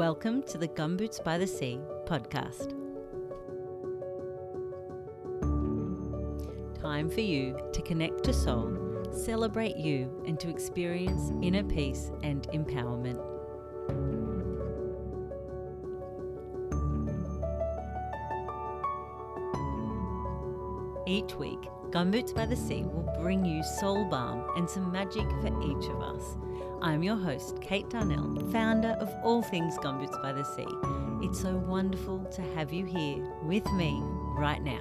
Welcome to the Gumboots by the Sea podcast. Time for you to connect to soul, celebrate you, and to experience inner peace and empowerment. Gumboots by the Sea will bring you soul balm and some magic for each of us. I'm your host, Kate Darnell, founder of All Things Gumboots by the Sea. It's so wonderful to have you here with me right now.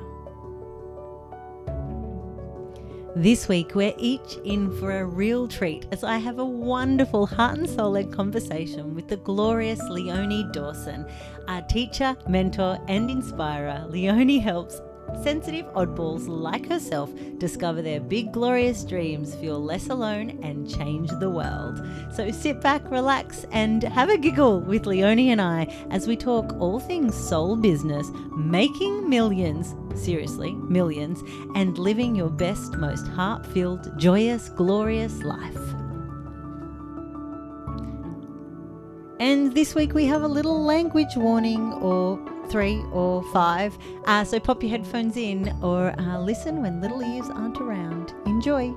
This week, we're each in for a real treat as I have a wonderful heart and soul led conversation with the glorious Leonie Dawson. Our teacher, mentor, and inspirer, Leonie helps sensitive oddballs like herself discover their big, glorious dreams, feel less alone, and change the world. So sit back, relax, and have a giggle with Leonie and I as we talk all things soul business, making millions seriously, millions, and living your best, most heart filled, joyous, glorious life. And this week we have a little language warning or three or five. Uh, so pop your headphones in or uh, listen when little ears aren't around. Enjoy.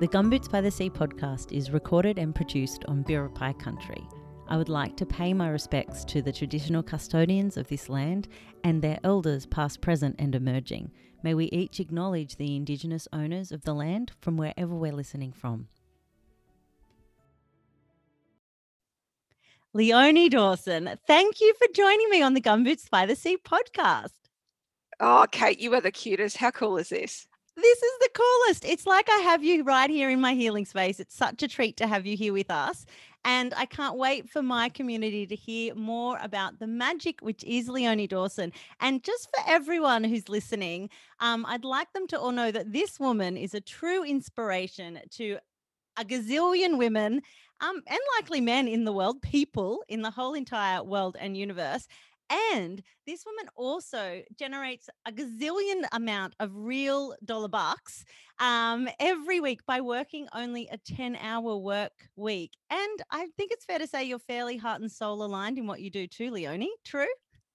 The Gumboots by the Sea podcast is recorded and produced on Biripi country. I would like to pay my respects to the traditional custodians of this land and their elders, past, present, and emerging. May we each acknowledge the Indigenous owners of the land from wherever we're listening from. Leonie Dawson, thank you for joining me on the Gumboots by the Sea podcast. Oh, Kate, you are the cutest. How cool is this? This is the coolest. It's like I have you right here in my healing space. It's such a treat to have you here with us. And I can't wait for my community to hear more about the magic, which is Leonie Dawson. And just for everyone who's listening, um, I'd like them to all know that this woman is a true inspiration to a gazillion women um, and likely men in the world, people in the whole entire world and universe. And this woman also generates a gazillion amount of real dollar bucks um, every week by working only a 10 hour work week. And I think it's fair to say you're fairly heart and soul aligned in what you do too, Leonie. True?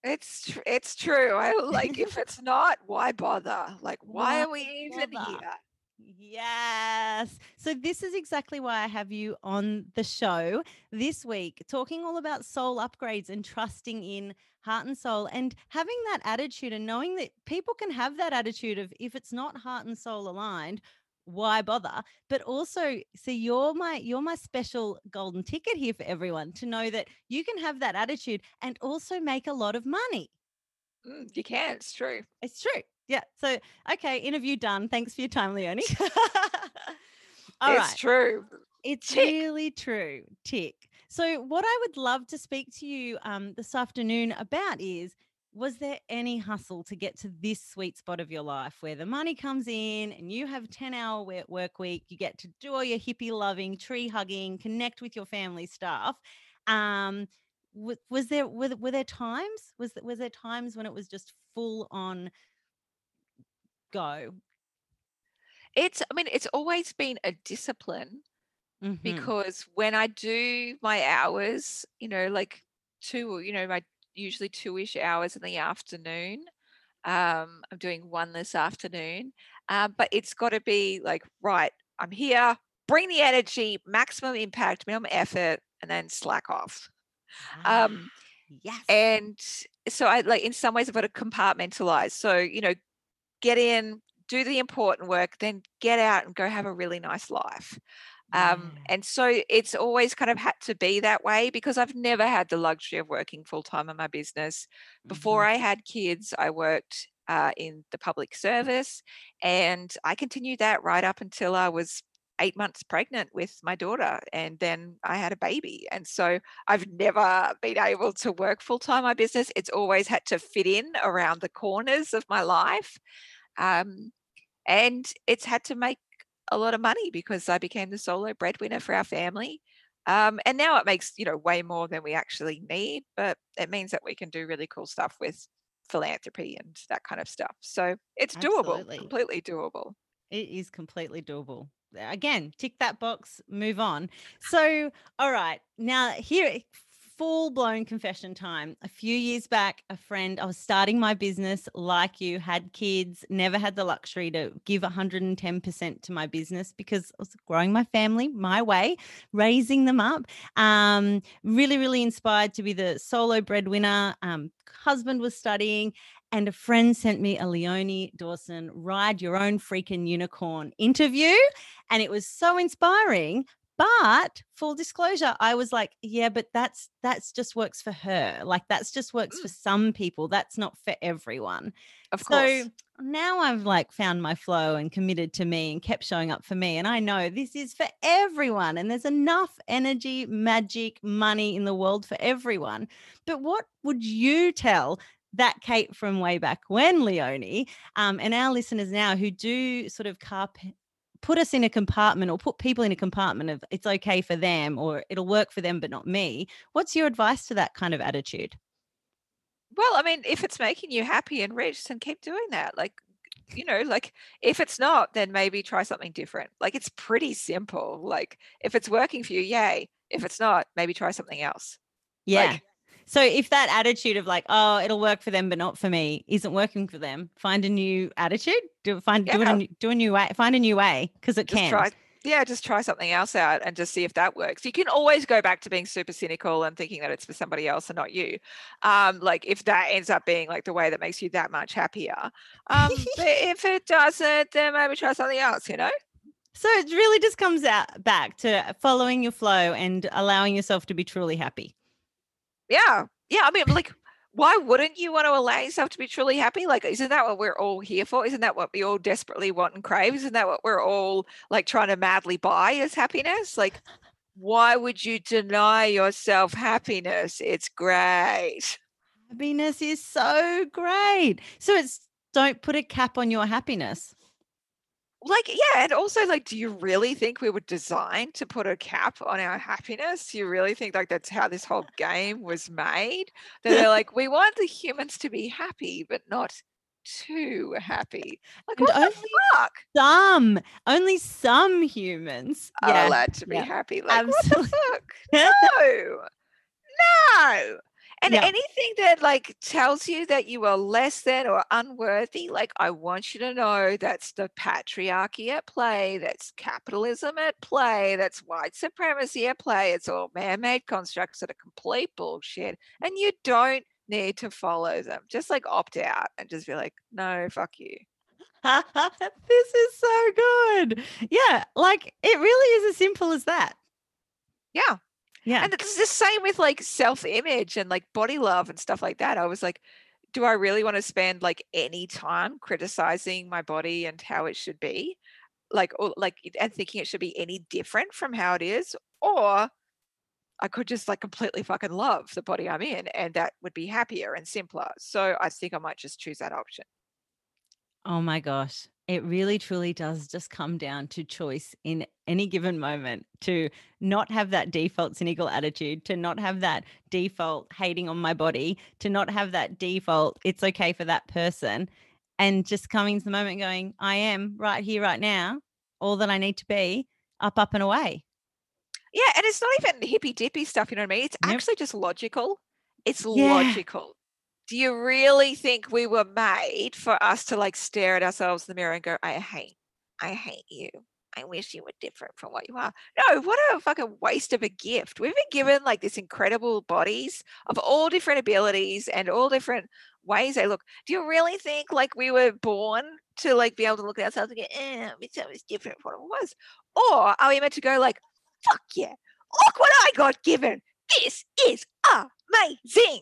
It's tr- it's true. I like if it's not, why bother? Like, why, why are we even bother? here? Yes. So, this is exactly why I have you on the show this week, talking all about soul upgrades and trusting in heart and soul and having that attitude and knowing that people can have that attitude of if it's not heart and soul aligned, why bother? But also so you're my you're my special golden ticket here for everyone to know that you can have that attitude and also make a lot of money. Mm, you can it's true. It's true yeah. So, okay, interview done. Thanks for your time, Leonie. All it's right. true. It's Tick. really true. Tick. So, what I would love to speak to you um, this afternoon about is was there any hustle to get to this sweet spot of your life where the money comes in and you have a 10 hour work week, you get to do all your hippie loving, tree hugging, connect with your family stuff? Um, was there were, were there times was was there times when it was just full on go? It's, I mean, it's always been a discipline mm-hmm. because when I do my hours, you know, like two, you know, my usually two ish hours in the afternoon. Um, I'm doing one this afternoon, um, but it's got to be like, right, I'm here, bring the energy, maximum impact, minimum effort, and then slack off. Ah, um, yes. And so I like in some ways I've got to compartmentalize. So, you know, get in, do the important work, then get out and go have a really nice life. Um, and so it's always kind of had to be that way because I've never had the luxury of working full time in my business. Before mm-hmm. I had kids, I worked uh, in the public service and I continued that right up until I was eight months pregnant with my daughter and then i had a baby and so i've never been able to work full time my business. It's always had to fit in around the corners of my life um, and it's had to make a lot of money because i became the solo breadwinner for our family um, and now it makes you know way more than we actually need but it means that we can do really cool stuff with philanthropy and that kind of stuff so it's Absolutely. doable completely doable. It is completely doable again, tick that box, move on. So, all right, now here full blown confession time. A few years back, a friend, I was starting my business like you, had kids, never had the luxury to give 110% to my business because I was growing my family my way, raising them up. Um, really, really inspired to be the solo breadwinner. Um, husband was studying, and a friend sent me a Leonie Dawson ride your own freaking unicorn interview. And it was so inspiring but full disclosure i was like yeah but that's that's just works for her like that's just works for mm. some people that's not for everyone of course so now i've like found my flow and committed to me and kept showing up for me and i know this is for everyone and there's enough energy magic money in the world for everyone but what would you tell that Kate from way back when, Leonie, um, and our listeners now who do sort of carp put us in a compartment or put people in a compartment of it's okay for them or it'll work for them but not me what's your advice to that kind of attitude? Well i mean if it's making you happy and rich then keep doing that like you know like if it's not then maybe try something different like it's pretty simple like if it's working for you yay if it's not maybe try something else yeah. like, so if that attitude of like, oh, it'll work for them but not for me, isn't working for them, find a new attitude. Do find yeah. do it a, do a new way. Find a new way because it just can. Try, yeah, just try something else out and just see if that works. You can always go back to being super cynical and thinking that it's for somebody else and not you. Um, like if that ends up being like the way that makes you that much happier. Um, but if it doesn't, then maybe try something else. You know. So it really just comes out back to following your flow and allowing yourself to be truly happy. Yeah. Yeah. I mean, like, why wouldn't you want to allow yourself to be truly happy? Like, isn't that what we're all here for? Isn't that what we all desperately want and crave? Isn't that what we're all like trying to madly buy as happiness? Like, why would you deny yourself happiness? It's great. Happiness is so great. So it's don't put a cap on your happiness like yeah and also like do you really think we were designed to put a cap on our happiness do you really think like that's how this whole game was made that they're like we want the humans to be happy but not too happy like what the fuck some only some humans are yeah. allowed to be yeah. happy like Absolutely. what the fuck no no and yeah. anything that like tells you that you are less than or unworthy, like I want you to know that's the patriarchy at play, that's capitalism at play, that's white supremacy at play. It's all man-made constructs that are complete bullshit. And you don't need to follow them. Just like opt out and just be like, no, fuck you. this is so good. Yeah, like it really is as simple as that. Yeah. Yeah. And it's the same with like self image and like body love and stuff like that. I was like, do I really want to spend like any time criticizing my body and how it should be? Like, or like, and thinking it should be any different from how it is? Or I could just like completely fucking love the body I'm in and that would be happier and simpler. So I think I might just choose that option. Oh my gosh. It really truly does just come down to choice in any given moment to not have that default cynical attitude, to not have that default hating on my body, to not have that default, it's okay for that person. And just coming to the moment going, I am right here, right now, all that I need to be, up, up, and away. Yeah. And it's not even hippy dippy stuff, you know what I mean? It's actually just logical. It's yeah. logical do you really think we were made for us to like stare at ourselves in the mirror and go, I hate, I hate you. I wish you were different from what you are. No, what a fucking waste of a gift. We've been given like this incredible bodies of all different abilities and all different ways they look. Do you really think like we were born to like be able to look at ourselves and go, eh, it's always different from what it was? Or are we meant to go like, fuck yeah, look what I got given. This is amazing.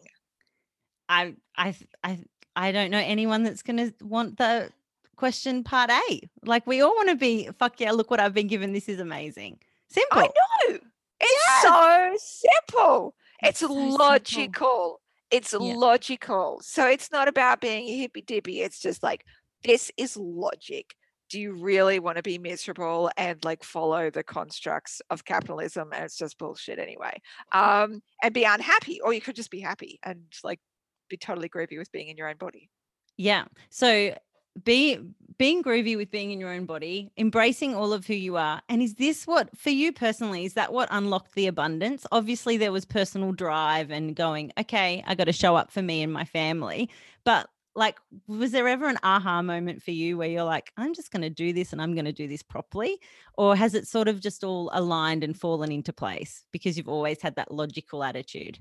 I I I I don't know anyone that's going to want the question part A. Like we all want to be fuck yeah, look what I've been given. This is amazing. Simple. I know. It's so simple. It's so logical. Simple. It's yeah. logical. So it's not about being a hippy dippy. It's just like this is logic. Do you really want to be miserable and like follow the constructs of capitalism? And it's just bullshit anyway. Um, and be unhappy, or you could just be happy and like be totally groovy with being in your own body. Yeah. So be being groovy with being in your own body, embracing all of who you are. And is this what, for you personally, is that what unlocked the abundance? Obviously, there was personal drive and going, okay, I got to show up for me and my family. But like, was there ever an aha moment for you where you're like, I'm just going to do this and I'm going to do this properly? Or has it sort of just all aligned and fallen into place because you've always had that logical attitude?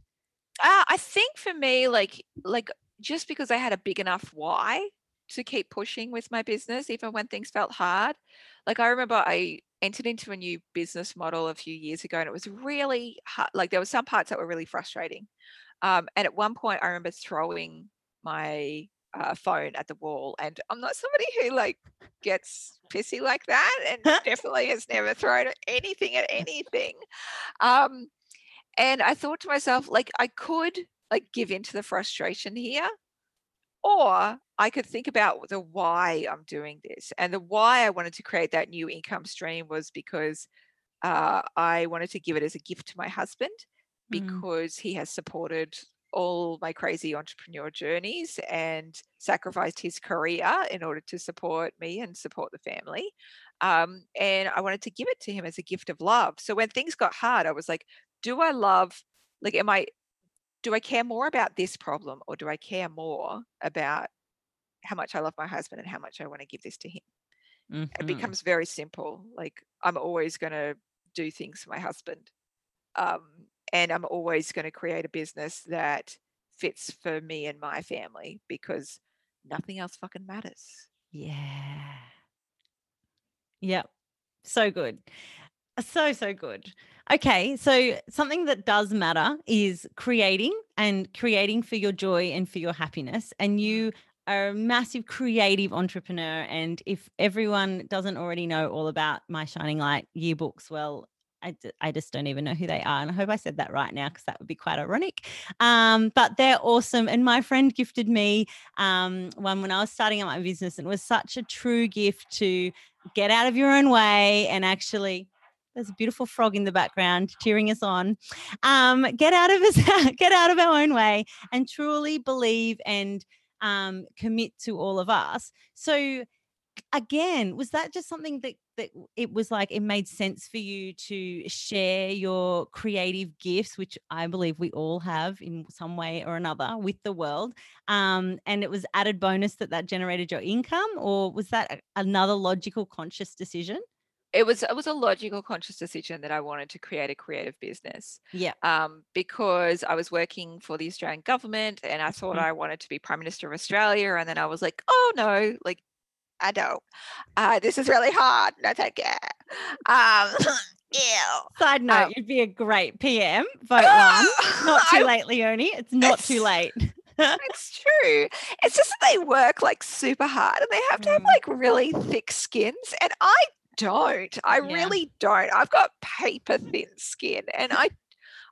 Uh, I think for me, like, like just because I had a big enough why to keep pushing with my business, even when things felt hard. Like I remember I entered into a new business model a few years ago and it was really hard. Like there were some parts that were really frustrating. Um, and at one point I remember throwing my uh, phone at the wall and I'm not somebody who like gets pissy like that and definitely has never thrown anything at anything. Um, and I thought to myself, like I could like give into the frustration here or I could think about the why I'm doing this. And the why I wanted to create that new income stream was because uh, I wanted to give it as a gift to my husband mm. because he has supported all my crazy entrepreneur journeys and sacrificed his career in order to support me and support the family. Um, and I wanted to give it to him as a gift of love. So when things got hard, I was like, do I love, like, am I do I care more about this problem or do I care more about how much I love my husband and how much I want to give this to him? Mm-hmm. It becomes very simple. Like I'm always going to do things for my husband. Um, and I'm always going to create a business that fits for me and my family because nothing else fucking matters. Yeah. Yep. So good. So, so good. Okay. So, something that does matter is creating and creating for your joy and for your happiness. And you are a massive creative entrepreneur. And if everyone doesn't already know all about my Shining Light yearbooks, well, I, I just don't even know who they are. And I hope I said that right now because that would be quite ironic. Um, but they're awesome. And my friend gifted me um, one when I was starting out my business. And it was such a true gift to get out of your own way and actually there's a beautiful frog in the background cheering us on. Um, get out of us, get out of our own way, and truly believe and um, commit to all of us. So, again, was that just something that that it was like it made sense for you to share your creative gifts, which I believe we all have in some way or another with the world, um, and it was added bonus that that generated your income, or was that another logical, conscious decision? It was it was a logical conscious decision that I wanted to create a creative business. Yeah. Um, because I was working for the Australian government and I thought mm-hmm. I wanted to be Prime Minister of Australia. And then I was like, oh no, like I don't. Uh, this is really hard. No, thank you. Um, ew. Side note, um, you'd be a great PM. Vote one. Not too I, late, Leonie. It's not it's, too late. it's true. It's just that they work like super hard and they have to have mm. like really thick skins. And I don't. I yeah. really don't. I've got paper thin skin and I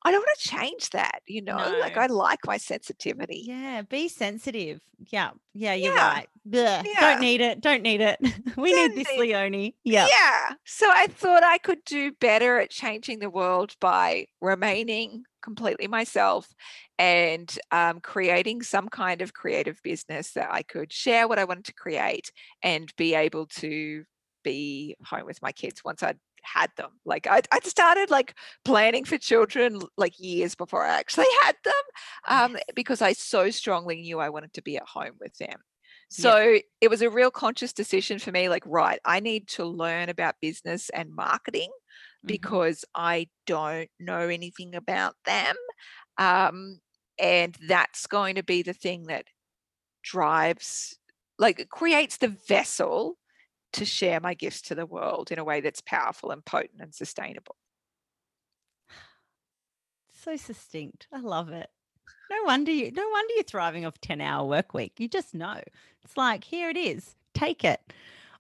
I don't want to change that, you know. No. Like I like my sensitivity. Yeah, be sensitive. Yeah. Yeah, you're yeah. right. Yeah. Don't need it. Don't need it. we don't need this, need... Leonie. Yeah. Yeah. So I thought I could do better at changing the world by remaining completely myself and um, creating some kind of creative business that I could share what I wanted to create and be able to be home with my kids once I'd had them. Like I, would started like planning for children like years before I actually had them, um, because I so strongly knew I wanted to be at home with them. So yeah. it was a real conscious decision for me. Like, right, I need to learn about business and marketing mm-hmm. because I don't know anything about them, um, and that's going to be the thing that drives, like, creates the vessel to share my gifts to the world in a way that's powerful and potent and sustainable. So succinct. I love it. No wonder you no wonder you're thriving off 10 hour work week. You just know. It's like, here it is. Take it.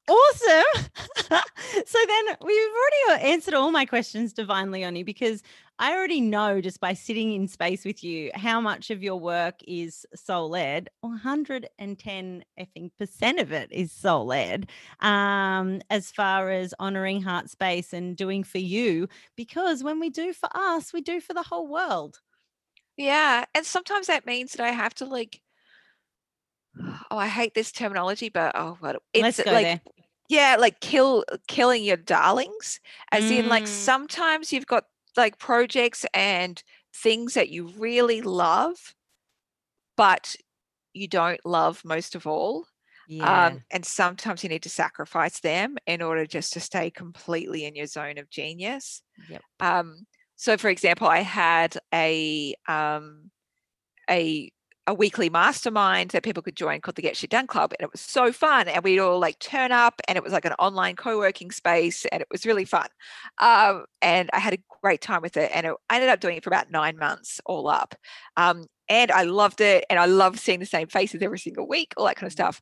Awesome. so then we've already uh, answered all my questions, Divine Leonie, because I already know just by sitting in space with you how much of your work is soul led. 110 effing percent of it is soul led. Um, as far as honoring heart space and doing for you, because when we do for us, we do for the whole world. Yeah. And sometimes that means that I have to like oh, I hate this terminology, but oh, what it's Let's go like there. yeah, like kill killing your darlings, as in like Mm. sometimes you've got like projects and things that you really love, but you don't love most of all. Yeah. Um, and sometimes you need to sacrifice them in order just to stay completely in your zone of genius. Yep. Um, so, for example, I had a um, a a weekly mastermind that people could join called the Get Shit Done Club, and it was so fun. And we'd all like turn up, and it was like an online co-working space, and it was really fun. Um, and I had a great time with it, and it, I ended up doing it for about nine months all up. Um, and I loved it, and I loved seeing the same faces every single week, all that kind of stuff.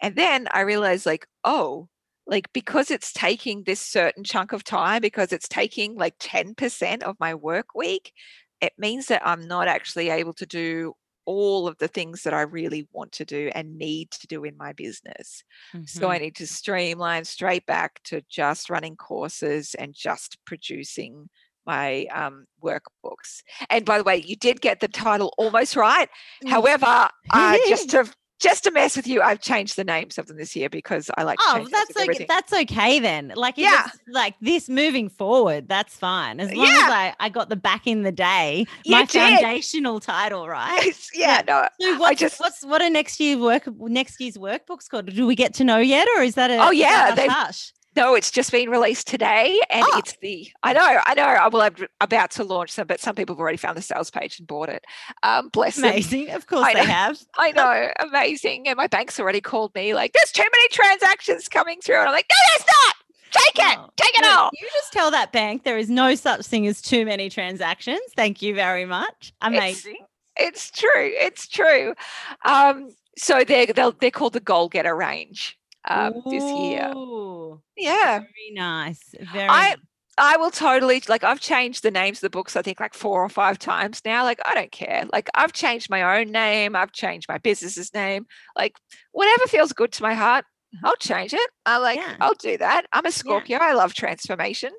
And then I realized, like, oh, like because it's taking this certain chunk of time, because it's taking like 10% of my work week, it means that I'm not actually able to do all of the things that I really want to do and need to do in my business. So I Mhm. need to streamline straight back to just running courses and just producing my um, workbooks. And by the way, you did get the title almost right. Mm. However, uh, just to just to mess with you, I've changed the names of them this year because I like to Oh, that's okay. everything. That's okay then. Like, Yeah. like this moving forward, that's fine. As long as I, I got the back in the day, You my did. foundational title, right? Yeah, no. So what's, just- what's what are next year's work next year's workbooks called? Do we get to know yet, or is that a Oh, yeah, a they've- hush? No, it's just been released today, and Oh. it's the. I know, I know. I will. I'm about to launch them, but some people have already found the sales page and bought it. Um, bless them. Amazing, of course I they know. have. I know, amazing. And my bank's already called me like, "There's too many transactions coming through," and I'm like, "No, there's not. Take it. Oh, Take it look, all." You just tell that bank there is no such thing as too many transactions. Thank you very much. Amazing. It's true. It's true. Um, so they're they'll, they're called the Goal Getter range um, this year. Yeah. very nice. Very. I- nice. I will totally like I've changed the names of the books I think like four or five times now like I don't care like I've changed my own name I've changed my business's name like whatever feels good to my heart I'll change it I like Yeah. I'll do that I'm a Scorpio I love transformation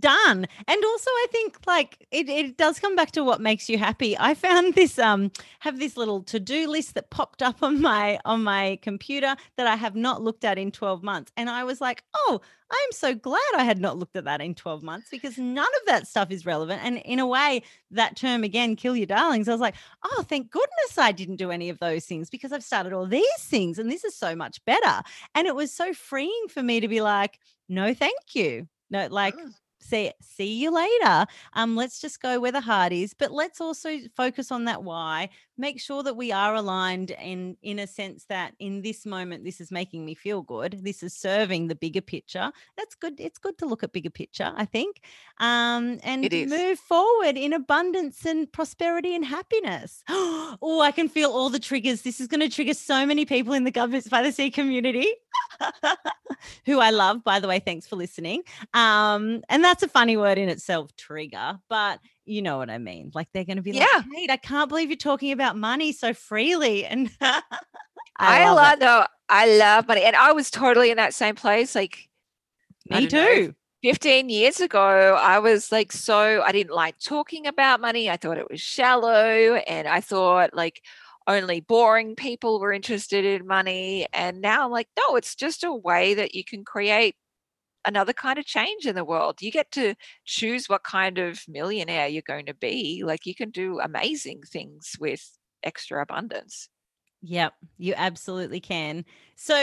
done. And also i think like it, it does come back to what makes you happy. I found this um have this little to-do list that popped up on my on my computer that i have not looked at in 12 months. And i was like oh i'm so glad i had not looked at that in 12 months because none of that stuff is relevant. And in a way that term again kill your darlings i was like oh thank goodness i didn't do any of those things because i've started all these things and this is so much better. And it was so freeing for me to be like no thank you. No like Mm. See see you later. Um let's just go where the heart is but let's also focus on that why make sure that we are aligned in in a sense that in this moment this is making me feel good this is serving the bigger picture that's good it's good to look at bigger picture i think um and move forward in abundance and prosperity and happiness. Oh i can feel all the triggers. This is going to trigger so many people in the Gumboots by the sea community who i love by the way thanks for listening um, and that's a funny word in itself, trigger, but you know what I mean. Like they're going to be like, Yeah. Kate, I can't believe you're talking about money so freely. And I, I, love it. I love money and I was totally in that same place like Me don't know, too. 15 years ago, I was like, so I didn't like talking about money. I thought it was shallow. And I thought like only boring people were interested in money. And now I'm like, no, it's just a way that you can create another kind of change in the world. You get to choose what kind of millionaire you're going to be. Like you can do amazing things with extra abundance. Yep, you absolutely can. So,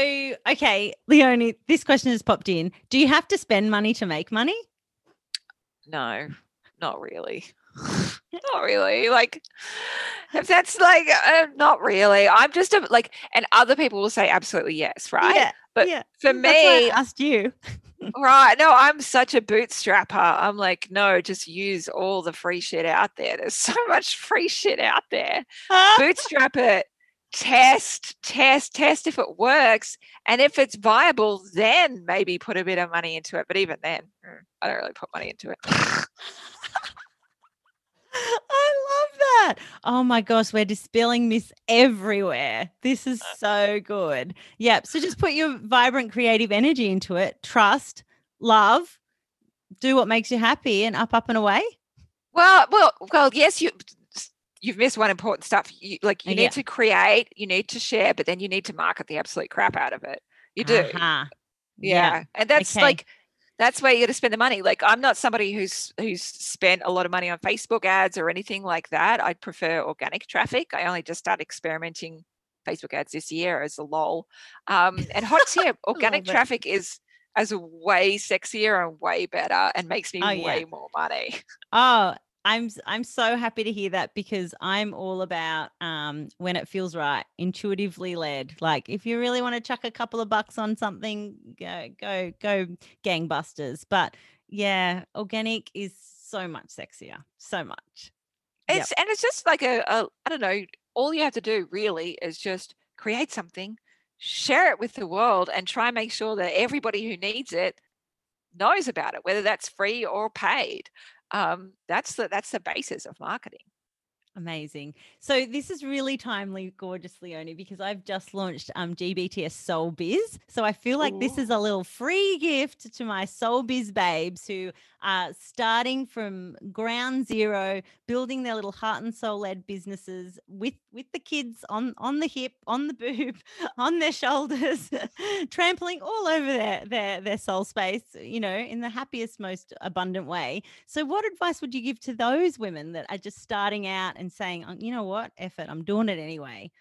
okay, Leonie, this question has popped in. Do you have to spend money to make money? No, not really. not really. Like, if that's like, uh, not really. I'm just a, like, and other people will say absolutely yes, right? Yeah, But yeah. For me, I asked you. right? No, I'm such a bootstrapper. I'm like, no, just use all the free shit out there. There's so much free shit out there. Bootstrap it. Test, test, test if it works. And if it's viable, then maybe put a bit of money into it. But even then, mm, I don't really put money into it. I love that. Oh my gosh, we're dispelling this everywhere. This is so good. Yep. So just put your vibrant creative energy into it. Trust, love, do what makes you happy, and up, up and away. Well, well, well. Yes, you. you've missed one important stuff. You, like you yeah. need to create, you need to share, but then you need to market the absolute crap out of it. You do. Uh-huh. Yeah. yeah. And that's okay. like that's where you got to spend the money. Like I'm not somebody who's who's spent a lot of money on Facebook ads or anything like that. I prefer organic traffic. I only just started experimenting Facebook ads this year as a lol. Um, and hot tip, organic traffic is as a way sexier and way better and makes me oh, way yeah. more money. Oh, I'm I'm so happy to hear that because I'm all about um, when it feels right, intuitively led. Like if you really want to chuck a couple of bucks on something, go go go gangbusters. But yeah, organic is so much sexier, so much. It's yep. and it's just like a, a I don't know. All you have to do really is just create something, share it with the world, and try and make sure that everybody who needs it knows about it, whether that's free or paid um, that's the that's the basis of marketing Amazing. So this is really timely, gorgeous Leonie, because I've just launched um, GBTS Soul Biz. So I feel like Ooh. this is a little free gift to my Soul Biz babes who are starting from ground zero, building their little heart and soul led businesses with with the kids on on the hip, on the boob, on their shoulders, trampling all over their their their soul space. You know, in the happiest, most abundant way. So, what advice would you give to those women that are just starting out? And saying, oh, you know what, effort, I'm doing it anyway?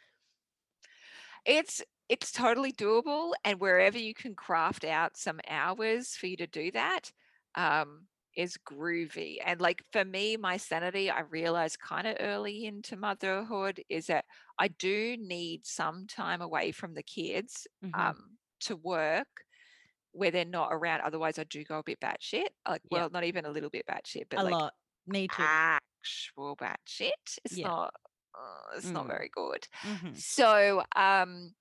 It's it's totally doable, and wherever you can craft out some hours for you to do that, um, is groovy. And like for me, my sanity, I realized kind of early into motherhood is that I do need some time away from the kids mm-hmm. um, to work where they're not around. Otherwise, I do go a bit batshit. Like, well, not even a little bit batshit, but a like lot. Me too actual batshit. It's yeah. not. Uh, it's mm. not very good. Mm-hmm. So, um,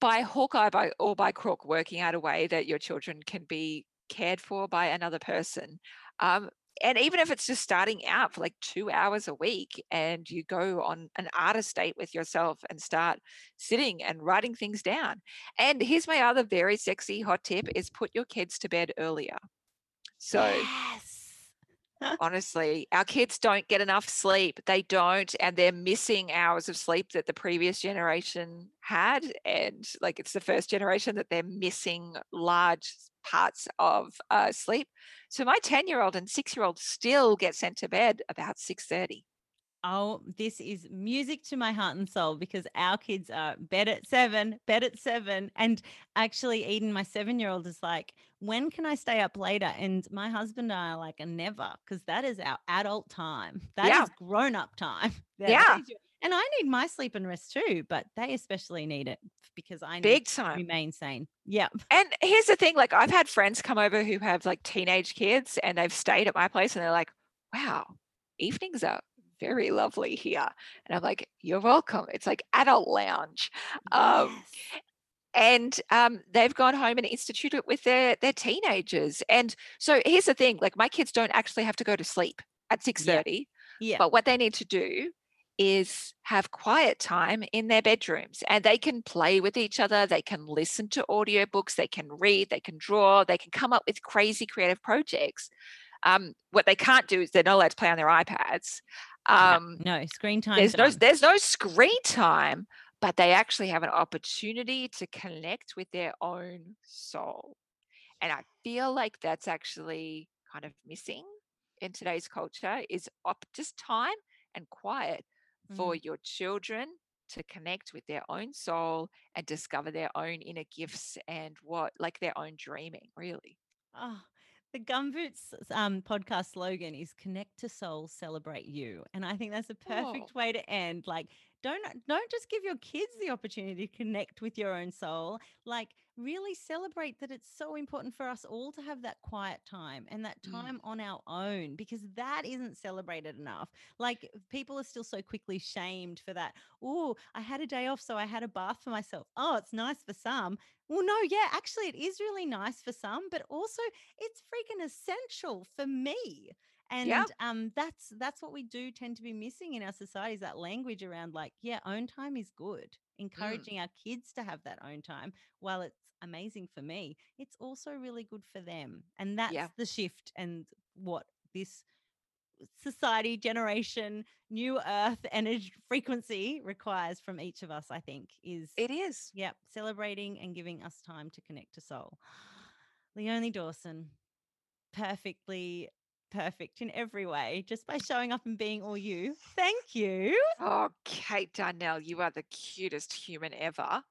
by hook or by, or by crook, working out a way that your children can be cared for by another person. Um, and even if it's just starting out for like two hours a week and you go on an artist date with yourself and start sitting and writing things down. And here's my other very sexy hot tip is put your kids to bed earlier. So yes honestly our kids don't get enough sleep they don't and they're missing hours of sleep that the previous generation had and like it's the first generation that they're missing large parts of uh, sleep. So my 10 year old and 6 year old still get sent to bed about 6.30 Oh, this is music to my heart and soul because our kids are bed at seven, bed at seven. And actually, Eden, my seven year old, is like, when can I stay up later? And my husband and I are like, never, because that is our adult time. That yeah. is grown up time. yeah. And I need my sleep and rest too, but they especially need it because I need big time remain sane. Yeah. And here's the thing like, I've had friends come over who have like teenage kids and they've stayed at my place and they're like, wow, evenings are very lovely here. And I'm like, you're welcome. It's like adult lounge. Um, yes. And um, they've gone home and instituted it with their their teenagers. And so here's the thing: like my kids don't actually have to go to sleep at six thirty. Yeah. yeah. But what they need to do is have quiet time in their bedrooms and they can play with each other they can listen to audiobooks they can read they can draw they can come up with crazy creative projects um, what they can't do is they're not allowed to play on their ipads um, no, no screen time. There's no there's no screen time, but they actually have an opportunity to connect with their own soul. And I feel like that's actually kind of missing in today's culture is op- just time and quiet mm. for your children to connect with their own soul and discover their own inner gifts and what like their own dreaming really oh the Gumboots um, podcast slogan is "Connect to Soul, Celebrate You," and I think that's a perfect oh. way to end. Like, don't don't just give your kids the opportunity to connect with your own soul. Like, really celebrate that it's so important for us all to have that quiet time and that mm. time mm. on our own because that isn't celebrated enough. Like people are still so quickly shamed for that. Oh, I had a day off, so I had a bath for myself. Oh, it's nice for some. Well, no, yeah, actually, it is really nice for some, but also it's freaking essential for me and yeah. um that's that's what we do tend to be missing in our society is that language around like yeah own time is good mm. encouraging mm. our kids to have that own time while it's amazing for me it's also really good for them and that's yeah. the shift and what this society, generation, new earth energy frequency requires from each of us, I think, is it is. Yep. Celebrating and giving us time to connect to soul. Leonie Dawson, perfectly perfect in every way just by showing up and being all you. Thank you. Oh, Kate Darnell, you are the cutest human ever.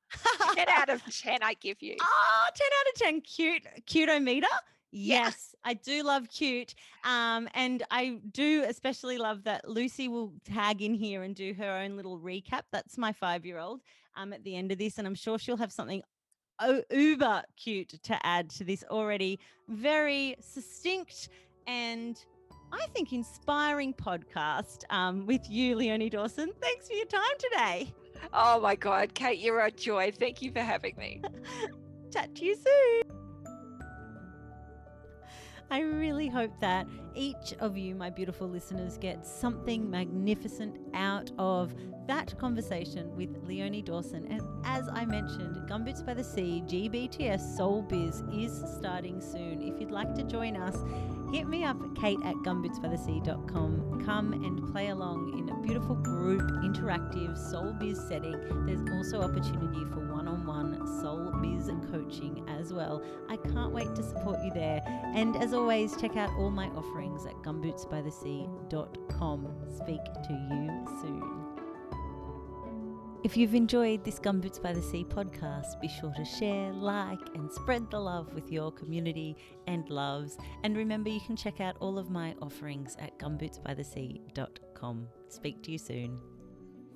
10 out of 10, I give you. Oh, 10 out of 10. Cute, cutometer. Yes, I do love cute. Um, and I do especially love that Lucy will tag in here and do her own little recap. That's my five year old um, at the end of this. And I'm sure she'll have something uber cute to add to this already very succinct and I think inspiring podcast um, with you, Leonie Dawson. Thanks for your time today. Oh my God, Kate, you're a joy. Thank you for having me. Chat to you soon. I really hope that each of you, my beautiful listeners, get something magnificent out of that conversation with Leonie Dawson. And as I mentioned, Gumboots by the Sea GBTS Soul Biz is starting soon. If you'd like to join us, hit me up, kate at gumbootsbythesea.com. Come and play along in a beautiful group, interactive Soul Biz setting. There's also opportunity for one on one Soul Biz coaching as well. I can't wait to support you there. And as always, check out all my offerings at gumbootsbythesea.com. Speak to you soon. If you've enjoyed this Gumboots by the Sea podcast, be sure to share, like, and spread the love with your community and loves. And remember, you can check out all of my offerings at gumbootsbythesea.com. Speak to you soon.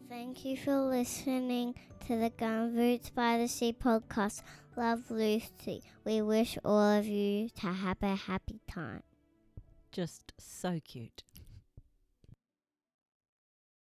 Thank you for listening to the Gumboots by the Sea podcast. Love Lucy. We wish all of you to have a happy time. Just so cute.